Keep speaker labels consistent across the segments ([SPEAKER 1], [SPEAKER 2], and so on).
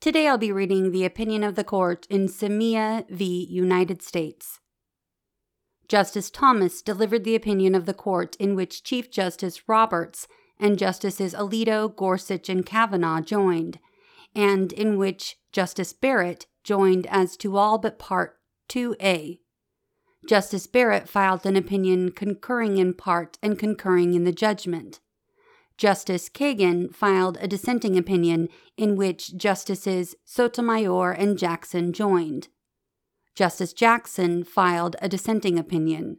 [SPEAKER 1] Today I'll be reading the opinion of the court in Samia v. United States. Justice Thomas delivered the opinion of the court in which Chief Justice Roberts and Justices Alito, Gorsuch, and Kavanaugh joined, and in which Justice Barrett joined as to all but Part 2A. Justice Barrett filed an opinion concurring in part and concurring in the judgment. Justice Kagan filed a dissenting opinion in which Justices Sotomayor and Jackson joined. Justice Jackson filed a dissenting opinion.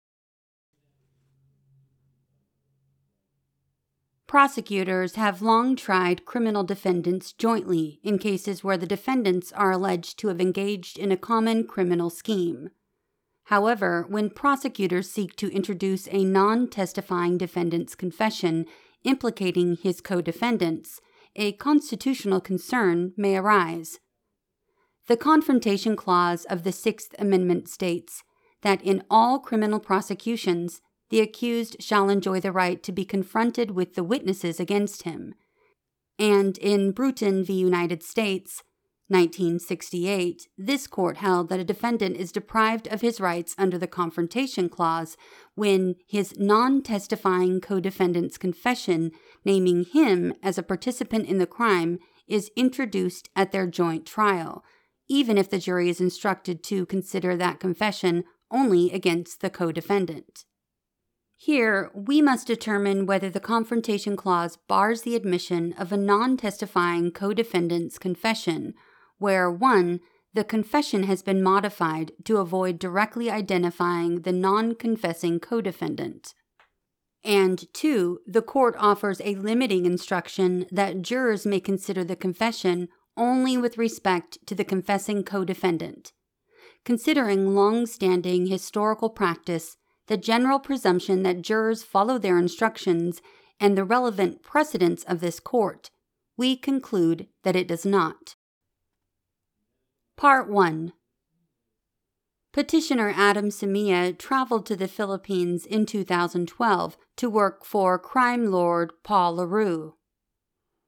[SPEAKER 1] Prosecutors have long tried criminal defendants jointly in cases where the defendants are alleged to have engaged in a common criminal scheme. However, when prosecutors seek to introduce a non testifying defendant's confession implicating his co defendants, a constitutional concern may arise. The Confrontation Clause of the Sixth Amendment states that in all criminal prosecutions, the accused shall enjoy the right to be confronted with the witnesses against him. And in Bruton v. United States, 1968, this court held that a defendant is deprived of his rights under the Confrontation Clause when his non testifying co defendant's confession naming him as a participant in the crime is introduced at their joint trial, even if the jury is instructed to consider that confession only against the co defendant. Here, we must determine whether the Confrontation Clause bars the admission of a non testifying co defendant's confession where 1. The confession has been modified to avoid directly identifying the non confessing co defendant. And 2. The court offers a limiting instruction that jurors may consider the confession only with respect to the confessing co defendant. Considering long standing historical practice, the general presumption that jurors follow their instructions, and the relevant precedents of this court, we conclude that it does not. Part 1 Petitioner Adam Samia traveled to the Philippines in 2012 to work for crime lord Paul Le Roux.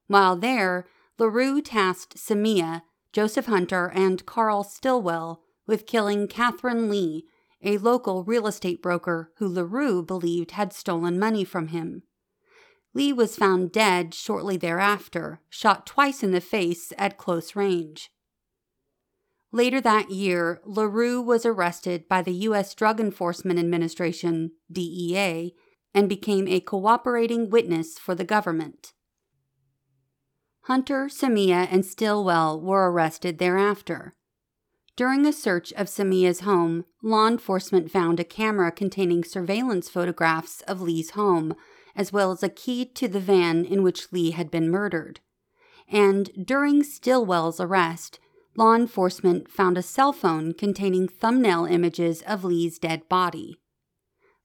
[SPEAKER 1] While there, Le Roux tasked Samia, Joseph Hunter, and Carl Stillwell with killing Catherine Lee, a local real estate broker who Le Roux believed had stolen money from him. Lee was found dead shortly thereafter, shot twice in the face at close range. Later that year, Le Roux was arrested by the U.S. Drug Enforcement Administration, DEA, and became a cooperating witness for the government. Hunter, Samia, and Stillwell were arrested thereafter. During a search of Samia's home, law enforcement found a camera containing surveillance photographs of Lee's home, as well as a key to the van in which Lee had been murdered. And during Stillwell's arrest, law enforcement found a cell phone containing thumbnail images of Lee's dead body.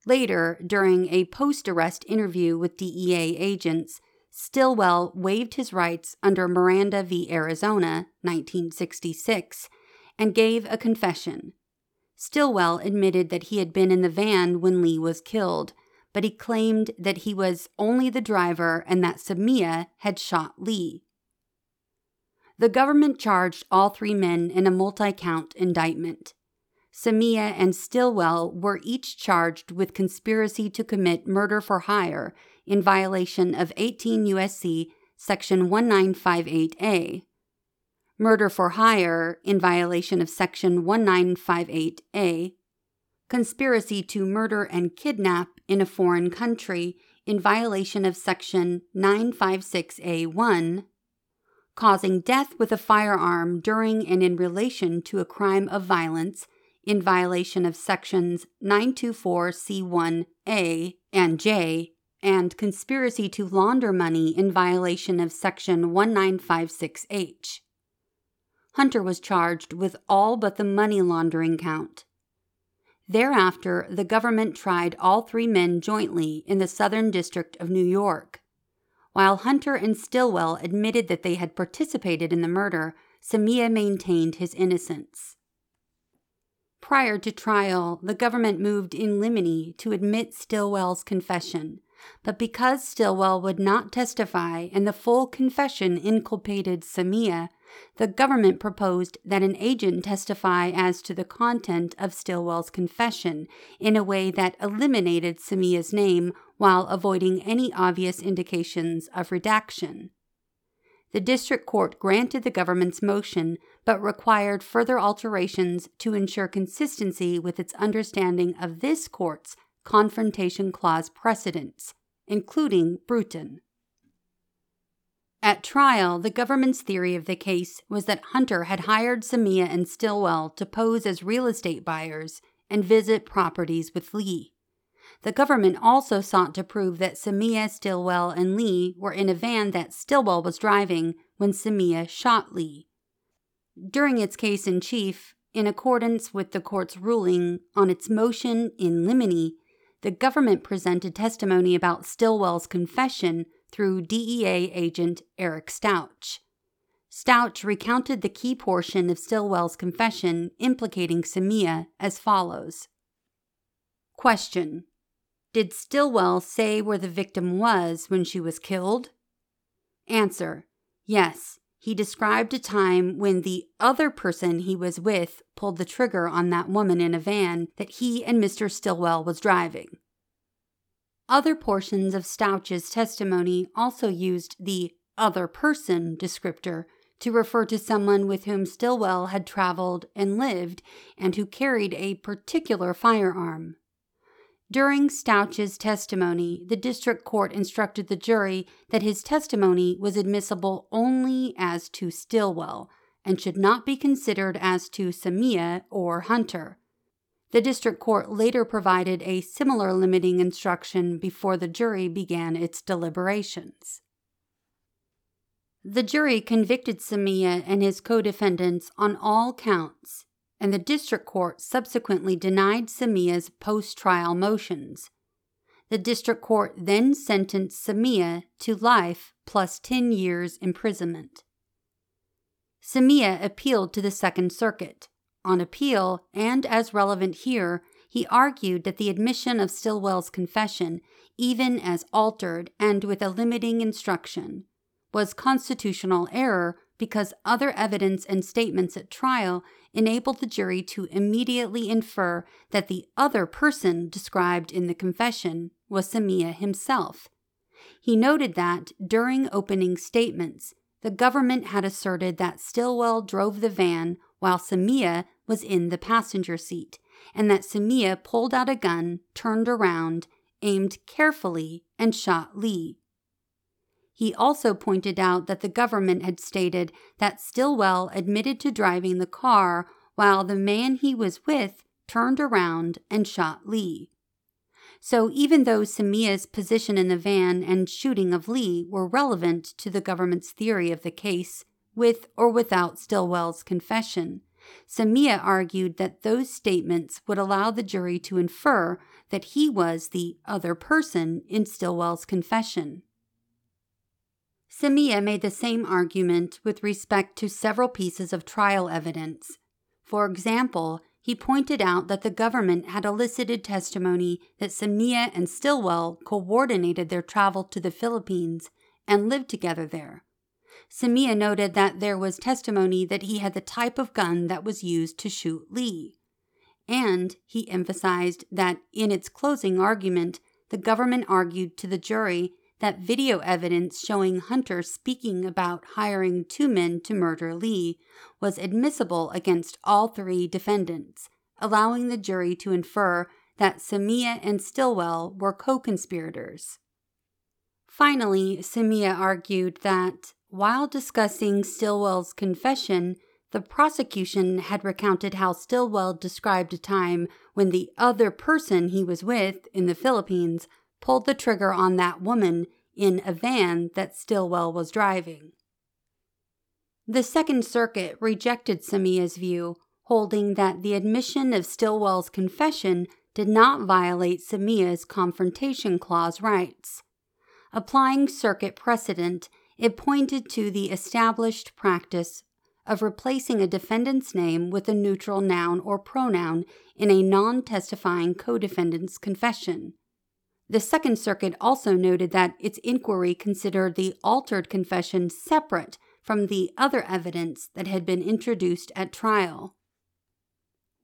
[SPEAKER 1] Later, during a post arrest interview with DEA agents, Stillwell waived his rights under Miranda v. Arizona, 1966, and gave a confession. Stillwell admitted that he had been in the van when Lee was killed, but he claimed that he was only the driver and that Samia had shot Lee. The government charged all three men in a multi count indictment. Samia and Stillwell were each charged with conspiracy to commit murder for hire in violation of 18 U.S.C. Section 1958A. Murder for hire in violation of Section 1958A. Conspiracy to murder and kidnap in a foreign country in violation of Section 956A1 causing death with a firearm during and in relation to a crime of violence in violation of sections 924C1A and J, and conspiracy to launder money in violation of section 1956H. Hunter was charged with all but the money laundering count. Thereafter, the government tried all three men jointly in the Southern District of New York. While Hunter and Stillwell admitted that they had participated in the murder, Samia maintained his innocence. Prior to trial, the government moved in limine to admit Stillwell's confession, but because Stillwell would not testify and the full confession inculpated Samia, the government proposed that an agent testify as to the content of Stillwell's confession in a way that eliminated Samia's name while avoiding any obvious indications of redaction. The district court granted the government's motion but required further alterations to ensure consistency with its understanding of this court's Confrontation Clause precedents, including Bruton. At trial, the government's theory of the case was that Hunter had hired Samia and Stillwell to pose as real estate buyers and visit properties with Lee. The government also sought to prove that Samia, Stillwell, and Lee were in a van that Stillwell was driving when Samia shot Lee. During its case in chief, in accordance with the court's ruling on its motion in limine, the government presented testimony about Stillwell's confession through DEA agent Eric Stouch. Stouch recounted the key portion of Stillwell's confession implicating Samia as follows Question Did Stillwell say where the victim was when she was killed? Answer Yes. He described a time when the other person he was with pulled the trigger on that woman in a van that he and Mr. Stillwell was driving. Other portions of Stouch's testimony also used the other person descriptor to refer to someone with whom Stillwell had traveled and lived and who carried a particular firearm. During Stouch's testimony, the district court instructed the jury that his testimony was admissible only as to Stillwell and should not be considered as to Samia or Hunter. The district court later provided a similar limiting instruction before the jury began its deliberations. The jury convicted Samia and his co defendants on all counts, and the district court subsequently denied Samia's post trial motions. The district court then sentenced Samia to life plus 10 years imprisonment. Samia appealed to the Second Circuit. On appeal, and as relevant here, he argued that the admission of Stillwell's confession, even as altered and with a limiting instruction, was constitutional error because other evidence and statements at trial enabled the jury to immediately infer that the other person described in the confession was Samia himself. He noted that, during opening statements, the government had asserted that Stillwell drove the van while Samia was in the passenger seat, and that Samia pulled out a gun, turned around, aimed carefully, and shot Lee. He also pointed out that the government had stated that Stillwell admitted to driving the car while the man he was with turned around and shot Lee. So, even though Samia's position in the van and shooting of Lee were relevant to the government's theory of the case, with or without Stillwell's confession. Samia argued that those statements would allow the jury to infer that he was the other person in Stillwell's confession. Samia made the same argument with respect to several pieces of trial evidence. For example, he pointed out that the government had elicited testimony that Samia and Stillwell coordinated their travel to the Philippines and lived together there. Samia noted that there was testimony that he had the type of gun that was used to shoot Lee. And he emphasized that in its closing argument, the government argued to the jury that video evidence showing Hunter speaking about hiring two men to murder Lee was admissible against all three defendants, allowing the jury to infer that Samia and Stillwell were co conspirators. Finally, Samia argued that while discussing Stillwell's confession, the prosecution had recounted how Stillwell described a time when the other person he was with in the Philippines pulled the trigger on that woman in a van that Stillwell was driving. The Second Circuit rejected Samia's view, holding that the admission of Stillwell's confession did not violate Samia's Confrontation Clause rights. Applying circuit precedent, it pointed to the established practice of replacing a defendant's name with a neutral noun or pronoun in a non testifying co defendant's confession. The Second Circuit also noted that its inquiry considered the altered confession separate from the other evidence that had been introduced at trial.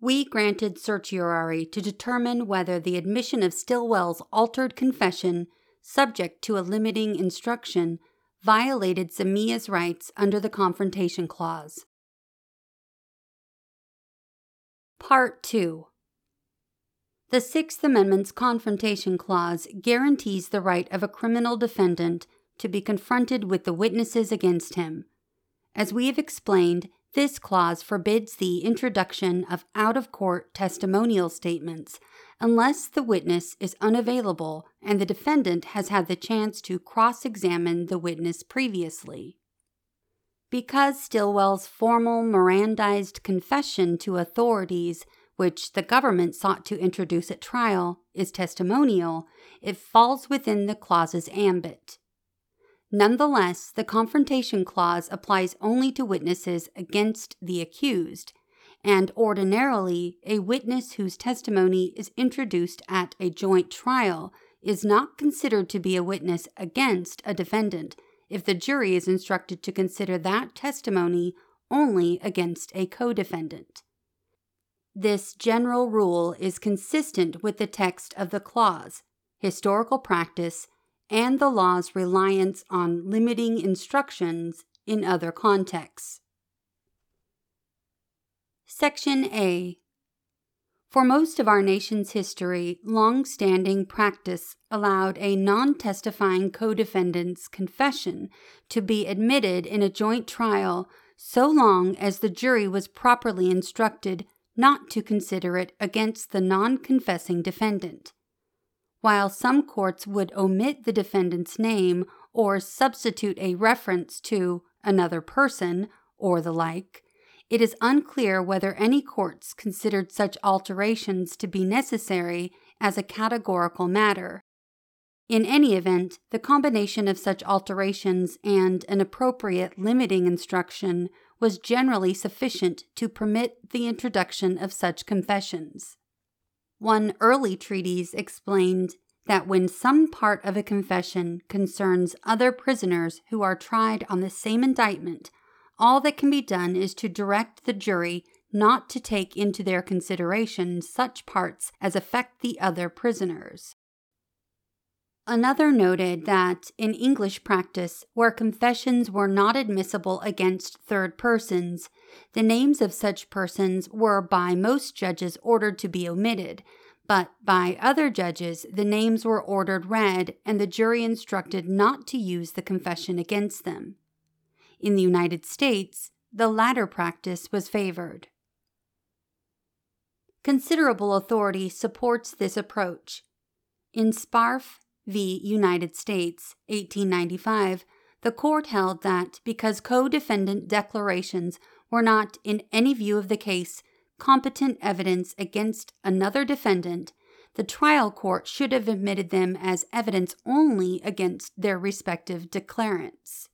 [SPEAKER 1] We granted certiorari to determine whether the admission of Stillwell's altered confession, subject to a limiting instruction, violated Samia's rights under the Confrontation Clause. Part 2 The Sixth Amendment's Confrontation Clause guarantees the right of a criminal defendant to be confronted with the witnesses against him. As we have explained, this clause forbids the introduction of out of court testimonial statements unless the witness is unavailable and the defendant has had the chance to cross examine the witness previously. Because Stillwell's formal Mirandized confession to authorities, which the government sought to introduce at trial, is testimonial, it falls within the clause's ambit. Nonetheless, the Confrontation Clause applies only to witnesses against the accused, and ordinarily, a witness whose testimony is introduced at a joint trial is not considered to be a witness against a defendant if the jury is instructed to consider that testimony only against a co defendant. This general rule is consistent with the text of the clause, historical practice, and the law's reliance on limiting instructions in other contexts. Section A For most of our nation's history, long standing practice allowed a non testifying co defendant's confession to be admitted in a joint trial so long as the jury was properly instructed not to consider it against the non confessing defendant while some courts would omit the defendant's name or substitute a reference to another person or the like, it is unclear whether any courts considered such alterations to be necessary as a categorical matter. In any event, the combination of such alterations and an appropriate limiting instruction was generally sufficient to permit the introduction of such confessions. One early treatise explained that when some part of a confession concerns other prisoners who are tried on the same indictment, all that can be done is to direct the jury not to take into their consideration such parts as affect the other prisoners. Another noted that in English practice, where confessions were not admissible against third persons, the names of such persons were by most judges ordered to be omitted, but by other judges the names were ordered read and the jury instructed not to use the confession against them. In the United States, the latter practice was favored. Considerable authority supports this approach. In Sparf v. United States, 1895, the court held that because co defendant declarations were not, in any view of the case, competent evidence against another defendant, the trial court should have admitted them as evidence only against their respective declarants.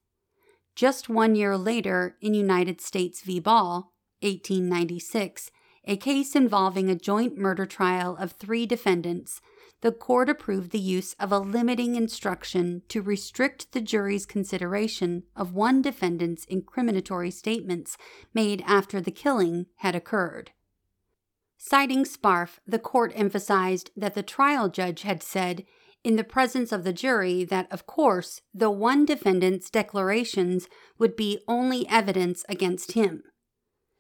[SPEAKER 1] Just one year later, in United States v. Ball, 1896, a case involving a joint murder trial of three defendants, the court approved the use of a limiting instruction to restrict the jury's consideration of one defendant's incriminatory statements made after the killing had occurred. Citing Sparf, the court emphasized that the trial judge had said, in the presence of the jury, that of course the one defendant's declarations would be only evidence against him.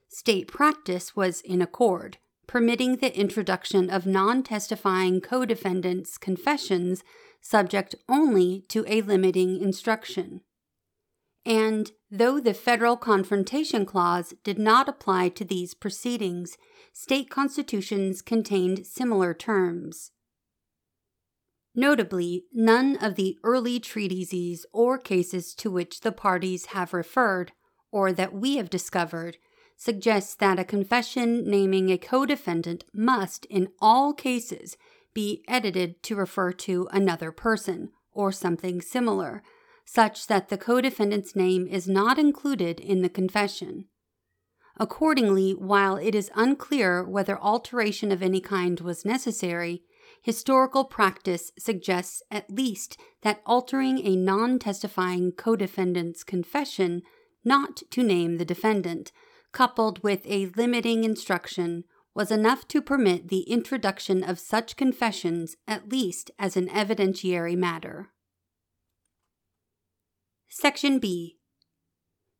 [SPEAKER 1] State practice was in accord permitting the introduction of non testifying co defendants' confessions subject only to a limiting instruction. And though the Federal Confrontation Clause did not apply to these proceedings, state constitutions contained similar terms. Notably, none of the early treatises or cases to which the parties have referred, or that we have discovered, suggests that a confession naming a co defendant must, in all cases, be edited to refer to another person or something similar, such that the co defendant's name is not included in the confession. Accordingly, while it is unclear whether alteration of any kind was necessary, historical practice suggests at least that altering a non testifying co defendant's confession not to name the defendant, coupled with a limiting instruction, was enough to permit the introduction of such confessions at least as an evidentiary matter. Section B.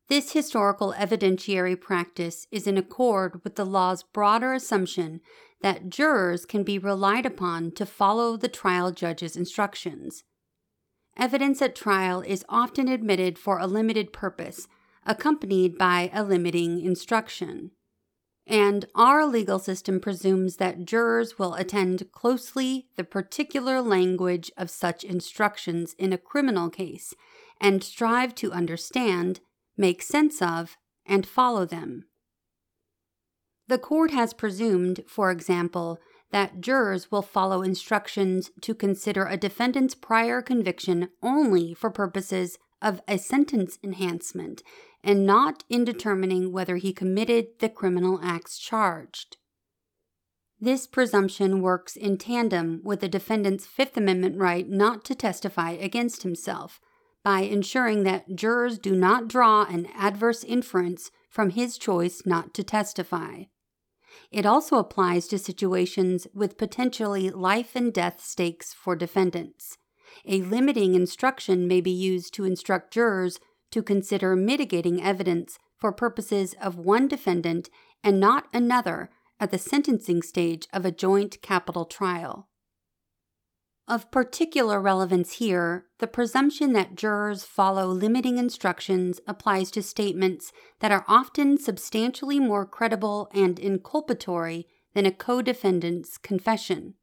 [SPEAKER 1] This historical evidentiary practice is in accord with the law's broader assumption that jurors can be relied upon to follow the trial judge's instructions. Evidence at trial is often admitted for a limited purpose, accompanied by a limiting instruction. And our legal system presumes that jurors will attend closely the particular language of such instructions in a criminal case and strive to understand, make sense of, and follow them. The court has presumed, for example, that jurors will follow instructions to consider a defendant's prior conviction only for purposes of a sentence enhancement and not in determining whether he committed the criminal acts charged. This presumption works in tandem with the defendant's Fifth Amendment right not to testify against himself by ensuring that jurors do not draw an adverse inference from his choice not to testify. It also applies to situations with potentially life and death stakes for defendants. A limiting instruction may be used to instruct jurors to consider mitigating evidence for purposes of one defendant and not another at the sentencing stage of a joint capital trial. Of particular relevance here, the presumption that jurors follow limiting instructions applies to statements that are often substantially more credible and inculpatory than a co defendant's confession.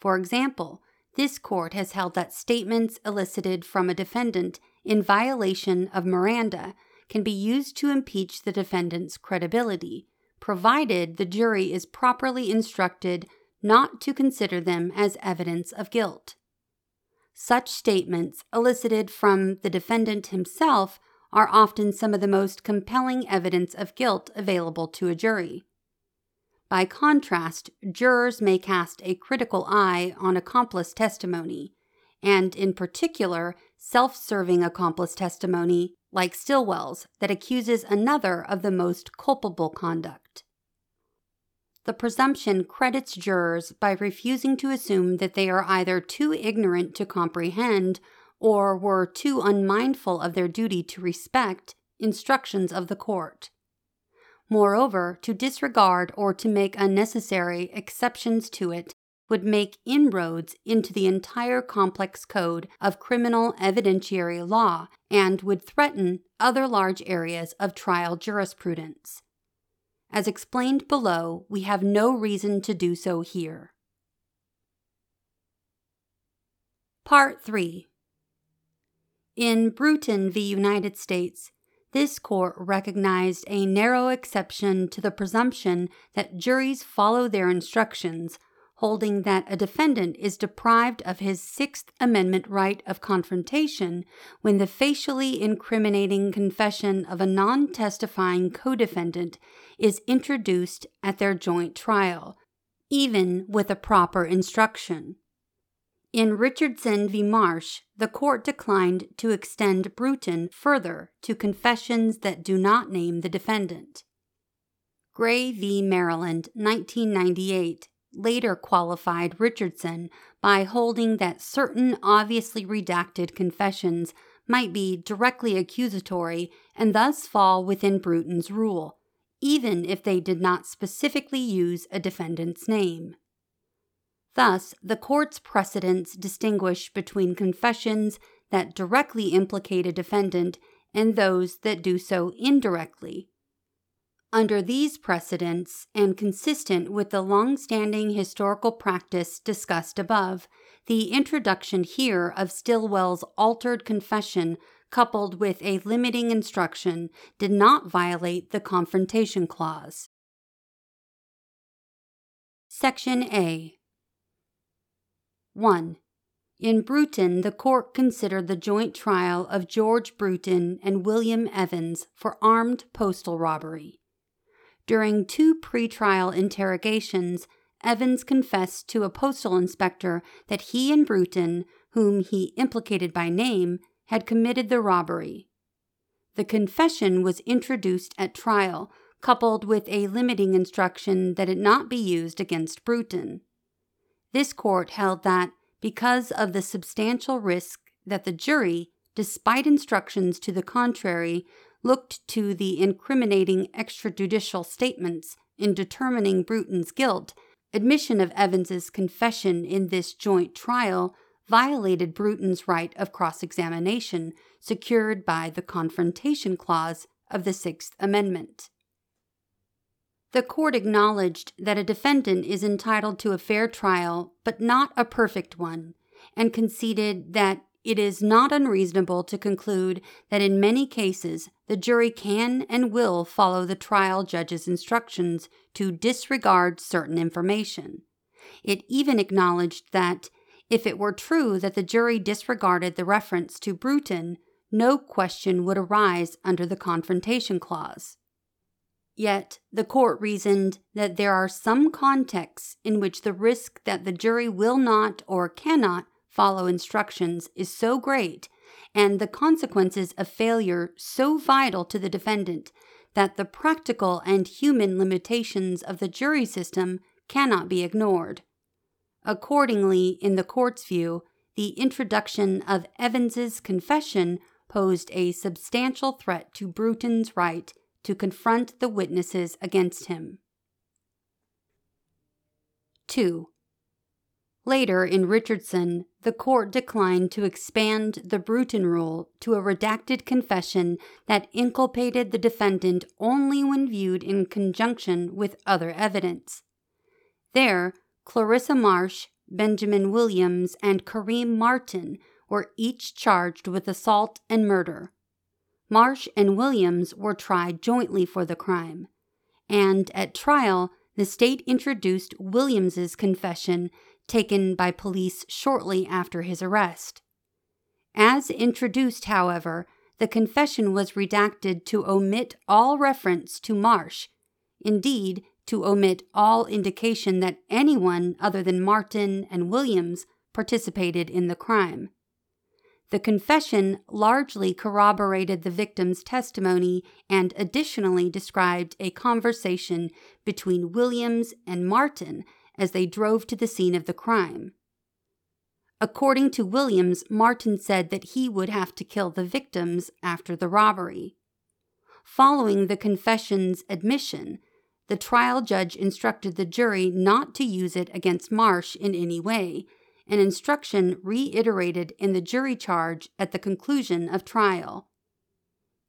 [SPEAKER 1] For example, this court has held that statements elicited from a defendant in violation of Miranda can be used to impeach the defendant's credibility, provided the jury is properly instructed not to consider them as evidence of guilt. Such statements, elicited from the defendant himself, are often some of the most compelling evidence of guilt available to a jury. By contrast, jurors may cast a critical eye on accomplice testimony, and in particular, self serving accomplice testimony, like Stillwell's, that accuses another of the most culpable conduct. The presumption credits jurors by refusing to assume that they are either too ignorant to comprehend or were too unmindful of their duty to respect instructions of the court. Moreover, to disregard or to make unnecessary exceptions to it would make inroads into the entire complex code of criminal evidentiary law and would threaten other large areas of trial jurisprudence. As explained below, we have no reason to do so here. Part 3 In Bruton v. United States, this court recognized a narrow exception to the presumption that juries follow their instructions, holding that a defendant is deprived of his Sixth Amendment right of confrontation when the facially incriminating confession of a non testifying co defendant is introduced at their joint trial, even with a proper instruction. In Richardson v. Marsh, the court declined to extend Bruton further to confessions that do not name the defendant. Gray v. Maryland, 1998, later qualified Richardson by holding that certain obviously redacted confessions might be directly accusatory and thus fall within Bruton's rule, even if they did not specifically use a defendant's name. Thus, the court's precedents distinguish between confessions that directly implicate a defendant and those that do so indirectly. Under these precedents, and consistent with the long standing historical practice discussed above, the introduction here of Stillwell's altered confession coupled with a limiting instruction did not violate the Confrontation Clause. Section A 1. In Bruton, the court considered the joint trial of George Bruton and William Evans for armed postal robbery. During two pretrial interrogations, Evans confessed to a postal inspector that he and Bruton, whom he implicated by name, had committed the robbery. The confession was introduced at trial, coupled with a limiting instruction that it not be used against Bruton. This court held that, because of the substantial risk that the jury, despite instructions to the contrary, looked to the incriminating extrajudicial statements in determining Bruton's guilt, admission of Evans's confession in this joint trial violated Bruton's right of cross examination secured by the Confrontation Clause of the Sixth Amendment. The court acknowledged that a defendant is entitled to a fair trial, but not a perfect one, and conceded that it is not unreasonable to conclude that in many cases the jury can and will follow the trial judge's instructions to disregard certain information. It even acknowledged that if it were true that the jury disregarded the reference to Bruton, no question would arise under the Confrontation Clause. Yet, the court reasoned that there are some contexts in which the risk that the jury will not or cannot follow instructions is so great and the consequences of failure so vital to the defendant that the practical and human limitations of the jury system cannot be ignored. Accordingly, in the court's view, the introduction of Evans's confession posed a substantial threat to Bruton's right to confront the witnesses against him. 2. Later in Richardson, the court declined to expand the Bruton rule to a redacted confession that inculpated the defendant only when viewed in conjunction with other evidence. There, Clarissa Marsh, Benjamin Williams, and Kareem Martin were each charged with assault and murder. Marsh and Williams were tried jointly for the crime, and at trial, the state introduced Williams's confession taken by police shortly after his arrest. As introduced, however, the confession was redacted to omit all reference to Marsh, indeed, to omit all indication that anyone other than Martin and Williams participated in the crime. The confession largely corroborated the victim's testimony and additionally described a conversation between Williams and Martin as they drove to the scene of the crime. According to Williams, Martin said that he would have to kill the victims after the robbery. Following the confession's admission, the trial judge instructed the jury not to use it against Marsh in any way, an instruction reiterated in the jury charge at the conclusion of trial.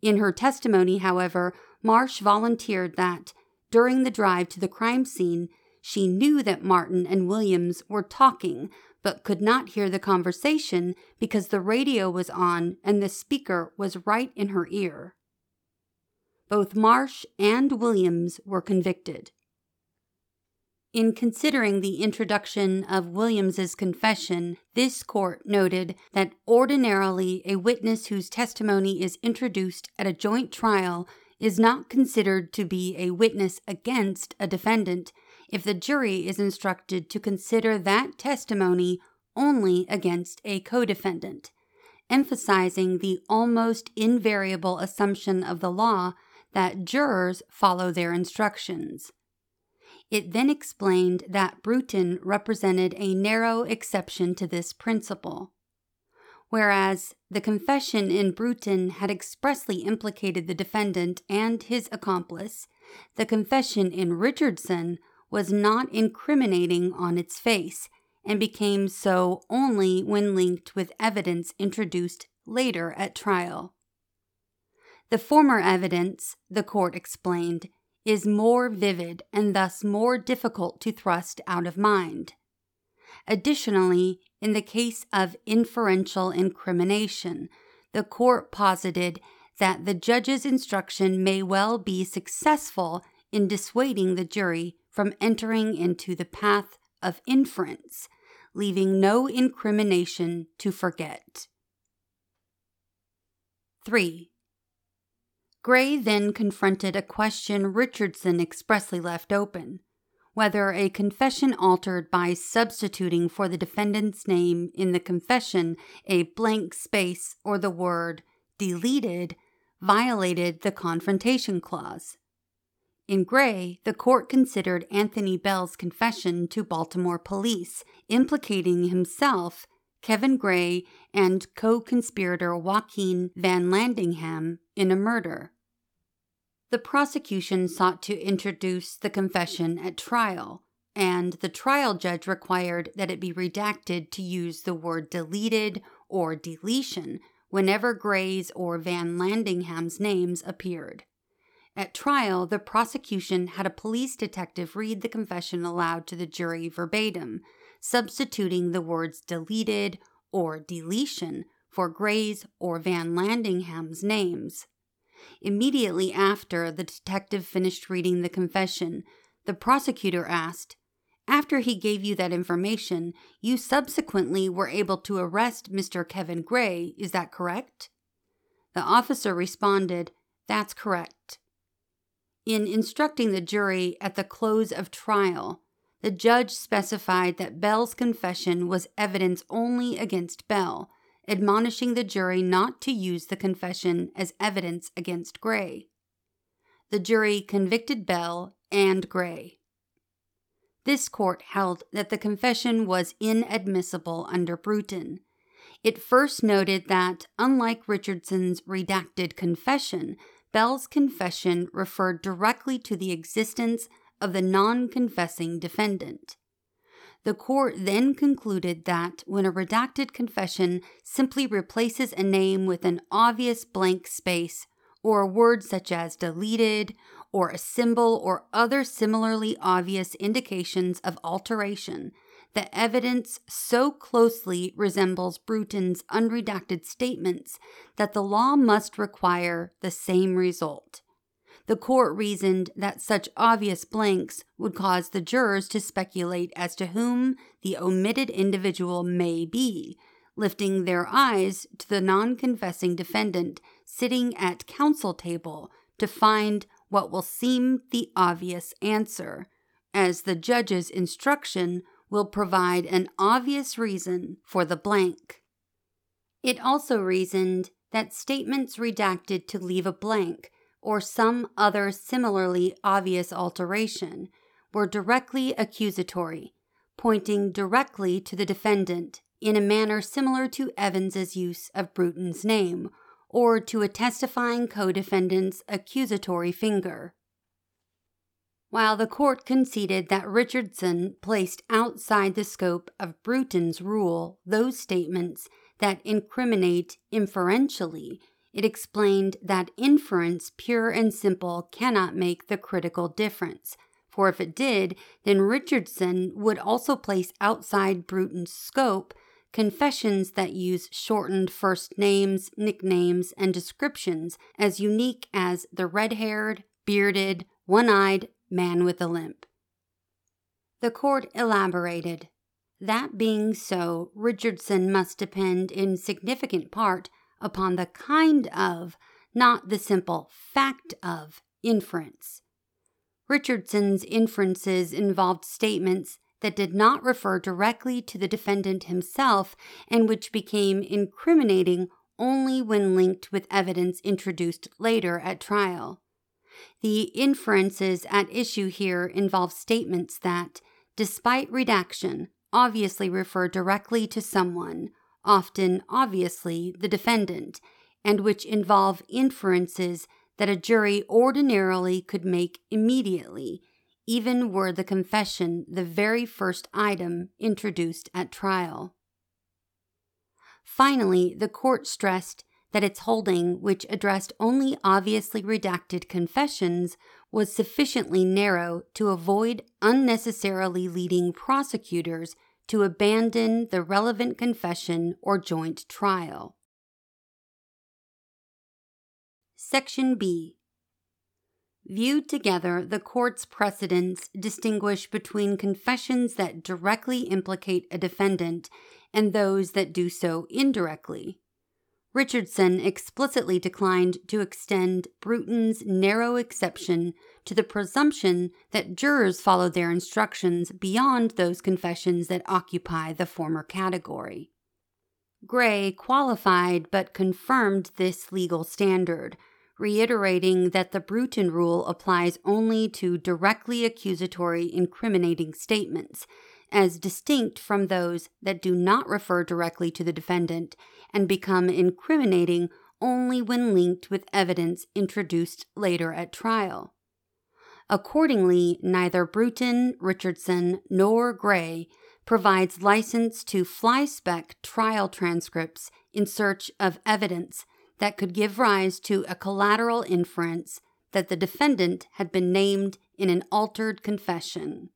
[SPEAKER 1] In her testimony, however, Marsh volunteered that, during the drive to the crime scene, she knew that Martin and Williams were talking, but could not hear the conversation because the radio was on and the speaker was right in her ear. Both Marsh and Williams were convicted. In considering the introduction of Williams's confession, this court noted that ordinarily a witness whose testimony is introduced at a joint trial is not considered to be a witness against a defendant if the jury is instructed to consider that testimony only against a co defendant, emphasizing the almost invariable assumption of the law that jurors follow their instructions. It then explained that Bruton represented a narrow exception to this principle. Whereas the confession in Bruton had expressly implicated the defendant and his accomplice, the confession in Richardson was not incriminating on its face and became so only when linked with evidence introduced later at trial. The former evidence, the court explained, is more vivid and thus more difficult to thrust out of mind. Additionally, in the case of inferential incrimination, the court posited that the judge's instruction may well be successful in dissuading the jury from entering into the path of inference, leaving no incrimination to forget. 3. Gray then confronted a question Richardson expressly left open. whether a confession altered by substituting for the defendant's name in the confession a blank space or the word deleted violated the Confrontation Clause. In Gray, the court considered Anthony Bell's confession to Baltimore police, implicating himself, Kevin Gray, and co conspirator Joaquin Van Landingham in a murder. The prosecution sought to introduce the confession at trial, and the trial judge required that it be redacted to use the word deleted or deletion whenever Gray's or Van Landingham's names appeared. At trial, the prosecution had a police detective read the confession aloud to the jury verbatim, substituting the words deleted or deletion for Gray's or Van Landingham's names. Immediately after the detective finished reading the confession, the prosecutor asked, After he gave you that information, you subsequently were able to arrest Mr. Kevin Gray, is that correct? The officer responded, That's correct. In instructing the jury at the close of trial, the judge specified that Bell's confession was evidence only against Bell admonishing the jury not to use the confession as evidence against Gray. The jury convicted Bell and Gray. This court held that the confession was inadmissible under Bruton. It first noted that, unlike Richardson's redacted confession, Bell's confession referred directly to the existence of the non confessing defendant. The court then concluded that when a redacted confession simply replaces a name with an obvious blank space, or a word such as deleted, or a symbol or other similarly obvious indications of alteration, the evidence so closely resembles Bruton's unredacted statements that the law must require the same result. The court reasoned that such obvious blanks would cause the jurors to speculate as to whom the omitted individual may be, lifting their eyes to the non confessing defendant sitting at counsel table to find what will seem the obvious answer, as the judge's instruction will provide an obvious reason for the blank. It also reasoned that statements redacted to leave a blank or some other similarly obvious alteration were directly accusatory, pointing directly to the defendant in a manner similar to Evans's use of Bruton's name or to a testifying co-defendant's accusatory finger. While the court conceded that Richardson placed outside the scope of Bruton's rule those statements that incriminate inferentially it explained that inference, pure and simple, cannot make the critical difference. For if it did, then Richardson would also place outside Bruton's scope confessions that use shortened first names, nicknames, and descriptions as unique as the red haired, bearded, one eyed man with a limp. The court elaborated. That being so, Richardson must depend in significant part upon the kind of, not the simple fact of, inference. Richardson's inferences involved statements that did not refer directly to the defendant himself and which became incriminating only when linked with evidence introduced later at trial. The inferences at issue here involve statements that, despite redaction, obviously refer directly to someone, often obviously the defendant, and which involve inferences that a jury ordinarily could make immediately, even were the confession the very first item introduced at trial. Finally, the court stressed that its holding, which addressed only obviously redacted confessions, was sufficiently narrow to avoid unnecessarily leading prosecutors to abandon the relevant confession or joint trial. Section B. Viewed together, the court's precedents distinguish between confessions that directly implicate a defendant and those that do so indirectly. Richardson explicitly declined to extend Bruton's narrow exception to the presumption that jurors follow their instructions beyond those confessions that occupy the former category. Gray qualified but confirmed this legal standard, reiterating that the Bruton rule applies only to directly accusatory incriminating statements, as distinct from those that do not refer directly to the defendant and become incriminating only when linked with evidence introduced later at trial. Accordingly, neither Bruton, Richardson, nor Gray provides license to flyspeck trial transcripts in search of evidence that could give rise to a collateral inference that the defendant had been named in an altered confession.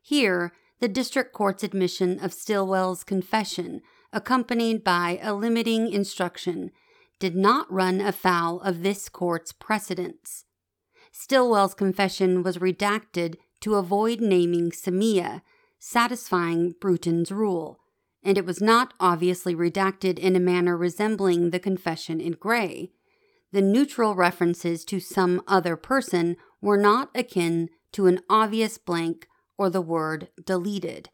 [SPEAKER 1] Here, the district court's admission of Stillwell's confession, accompanied by a limiting instruction, did not run afoul of this court's precedents. Stillwell's confession was redacted to avoid naming Samia, satisfying Bruton's rule, and it was not obviously redacted in a manner resembling the confession in Gray. The neutral references to some other person were not akin to an obvious blank or the word deleted.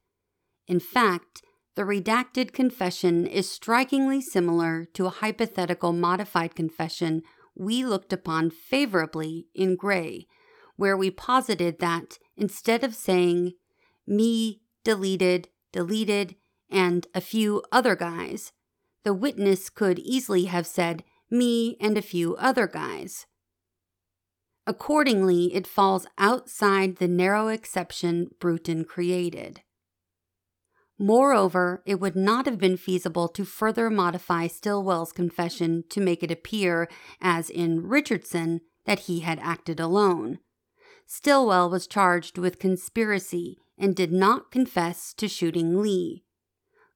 [SPEAKER 1] In fact, the redacted confession is strikingly similar to a hypothetical modified confession we looked upon favorably in Gray, where we posited that instead of saying me, deleted, deleted, and a few other guys, the witness could easily have said me and a few other guys. Accordingly, it falls outside the narrow exception Bruton created. Moreover, it would not have been feasible to further modify Stillwell's confession to make it appear, as in Richardson, that he had acted alone. Stillwell was charged with conspiracy and did not confess to shooting Lee.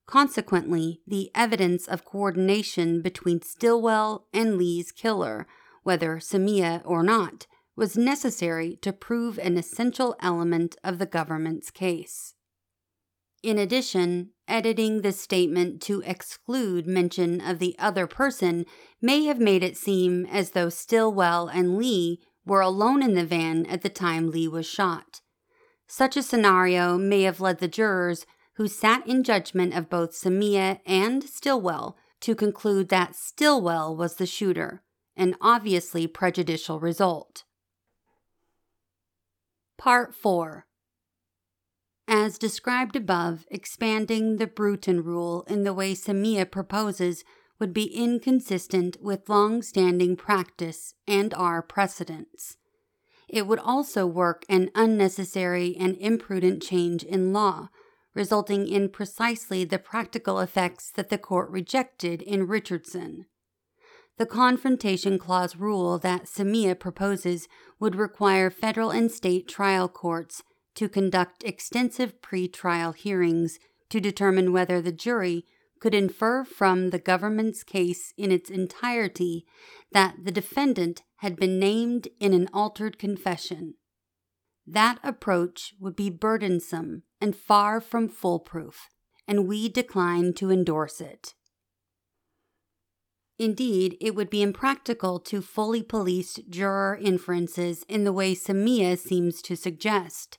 [SPEAKER 1] Consequently, the evidence of coordination between Stillwell and Lee's killer, whether Samia or not, was necessary to prove an essential element of the government's case. In addition, editing the statement to exclude mention of the other person may have made it seem as though Stillwell and Lee were alone in the van at the time Lee was shot. Such a scenario may have led the jurors who sat in judgment of both Samia and Stillwell to conclude that Stillwell was the shooter, an obviously prejudicial result. Part 4 As described above, expanding the Bruton rule in the way Samia proposes would be inconsistent with long standing practice and our precedents. It would also work an unnecessary and imprudent change in law, resulting in precisely the practical effects that the court rejected in Richardson. The Confrontation Clause rule that Samia proposes would require federal and state trial courts to conduct extensive pre-trial hearings to determine whether the jury could infer from the government's case in its entirety that the defendant had been named in an altered confession. That approach would be burdensome and far from foolproof, and we decline to endorse it. Indeed, it would be impractical to fully police juror inferences in the way Samia seems to suggest.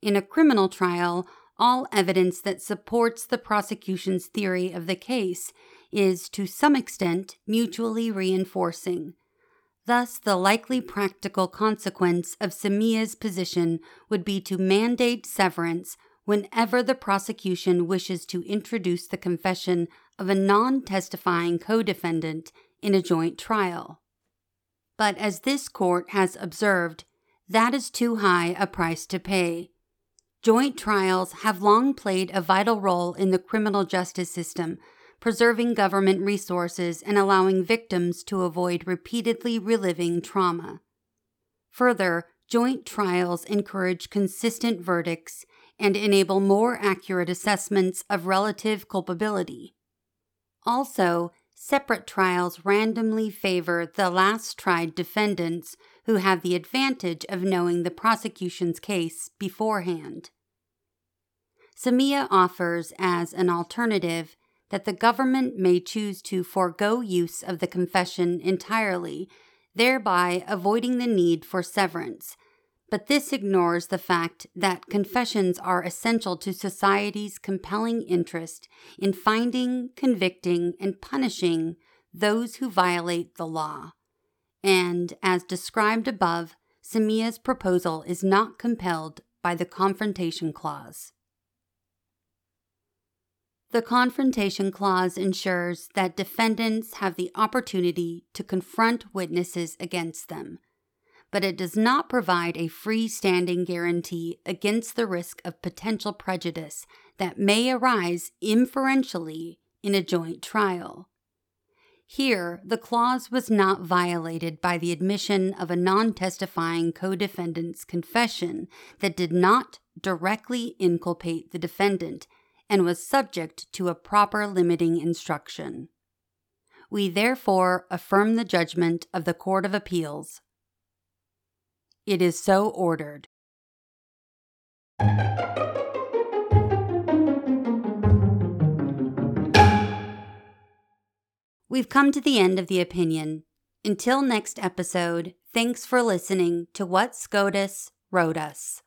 [SPEAKER 1] In a criminal trial, all evidence that supports the prosecution's theory of the case is, to some extent, mutually reinforcing. Thus, the likely practical consequence of Samia's position would be to mandate severance whenever the prosecution wishes to introduce the confession of a non testifying co defendant in a joint trial. But as this court has observed, that is too high a price to pay. Joint trials have long played a vital role in the criminal justice system, preserving government resources and allowing victims to avoid repeatedly reliving trauma. Further, joint trials encourage consistent verdicts and enable more accurate assessments of relative culpability. Also, separate trials randomly favor the last tried defendants who have the advantage of knowing the prosecution's case beforehand. Samia offers as an alternative that the government may choose to forego use of the confession entirely, thereby avoiding the need for severance. But this ignores the fact that confessions are essential to society's compelling interest in finding, convicting, and punishing those who violate the law. And, as described above, Samia's proposal is not compelled by the Confrontation Clause. The Confrontation Clause ensures that defendants have the opportunity to confront witnesses against them, but it does not provide a free-standing guarantee against the risk of potential prejudice that may arise inferentially in a joint trial. Here, the clause was not violated by the admission of a non testifying co defendant's confession that did not directly inculpate the defendant and was subject to a proper limiting instruction. We therefore affirm the judgment of the Court of Appeals. It is so ordered. We've come to the end of the opinion. Until next episode, thanks for listening to What SCOTUS wrote us.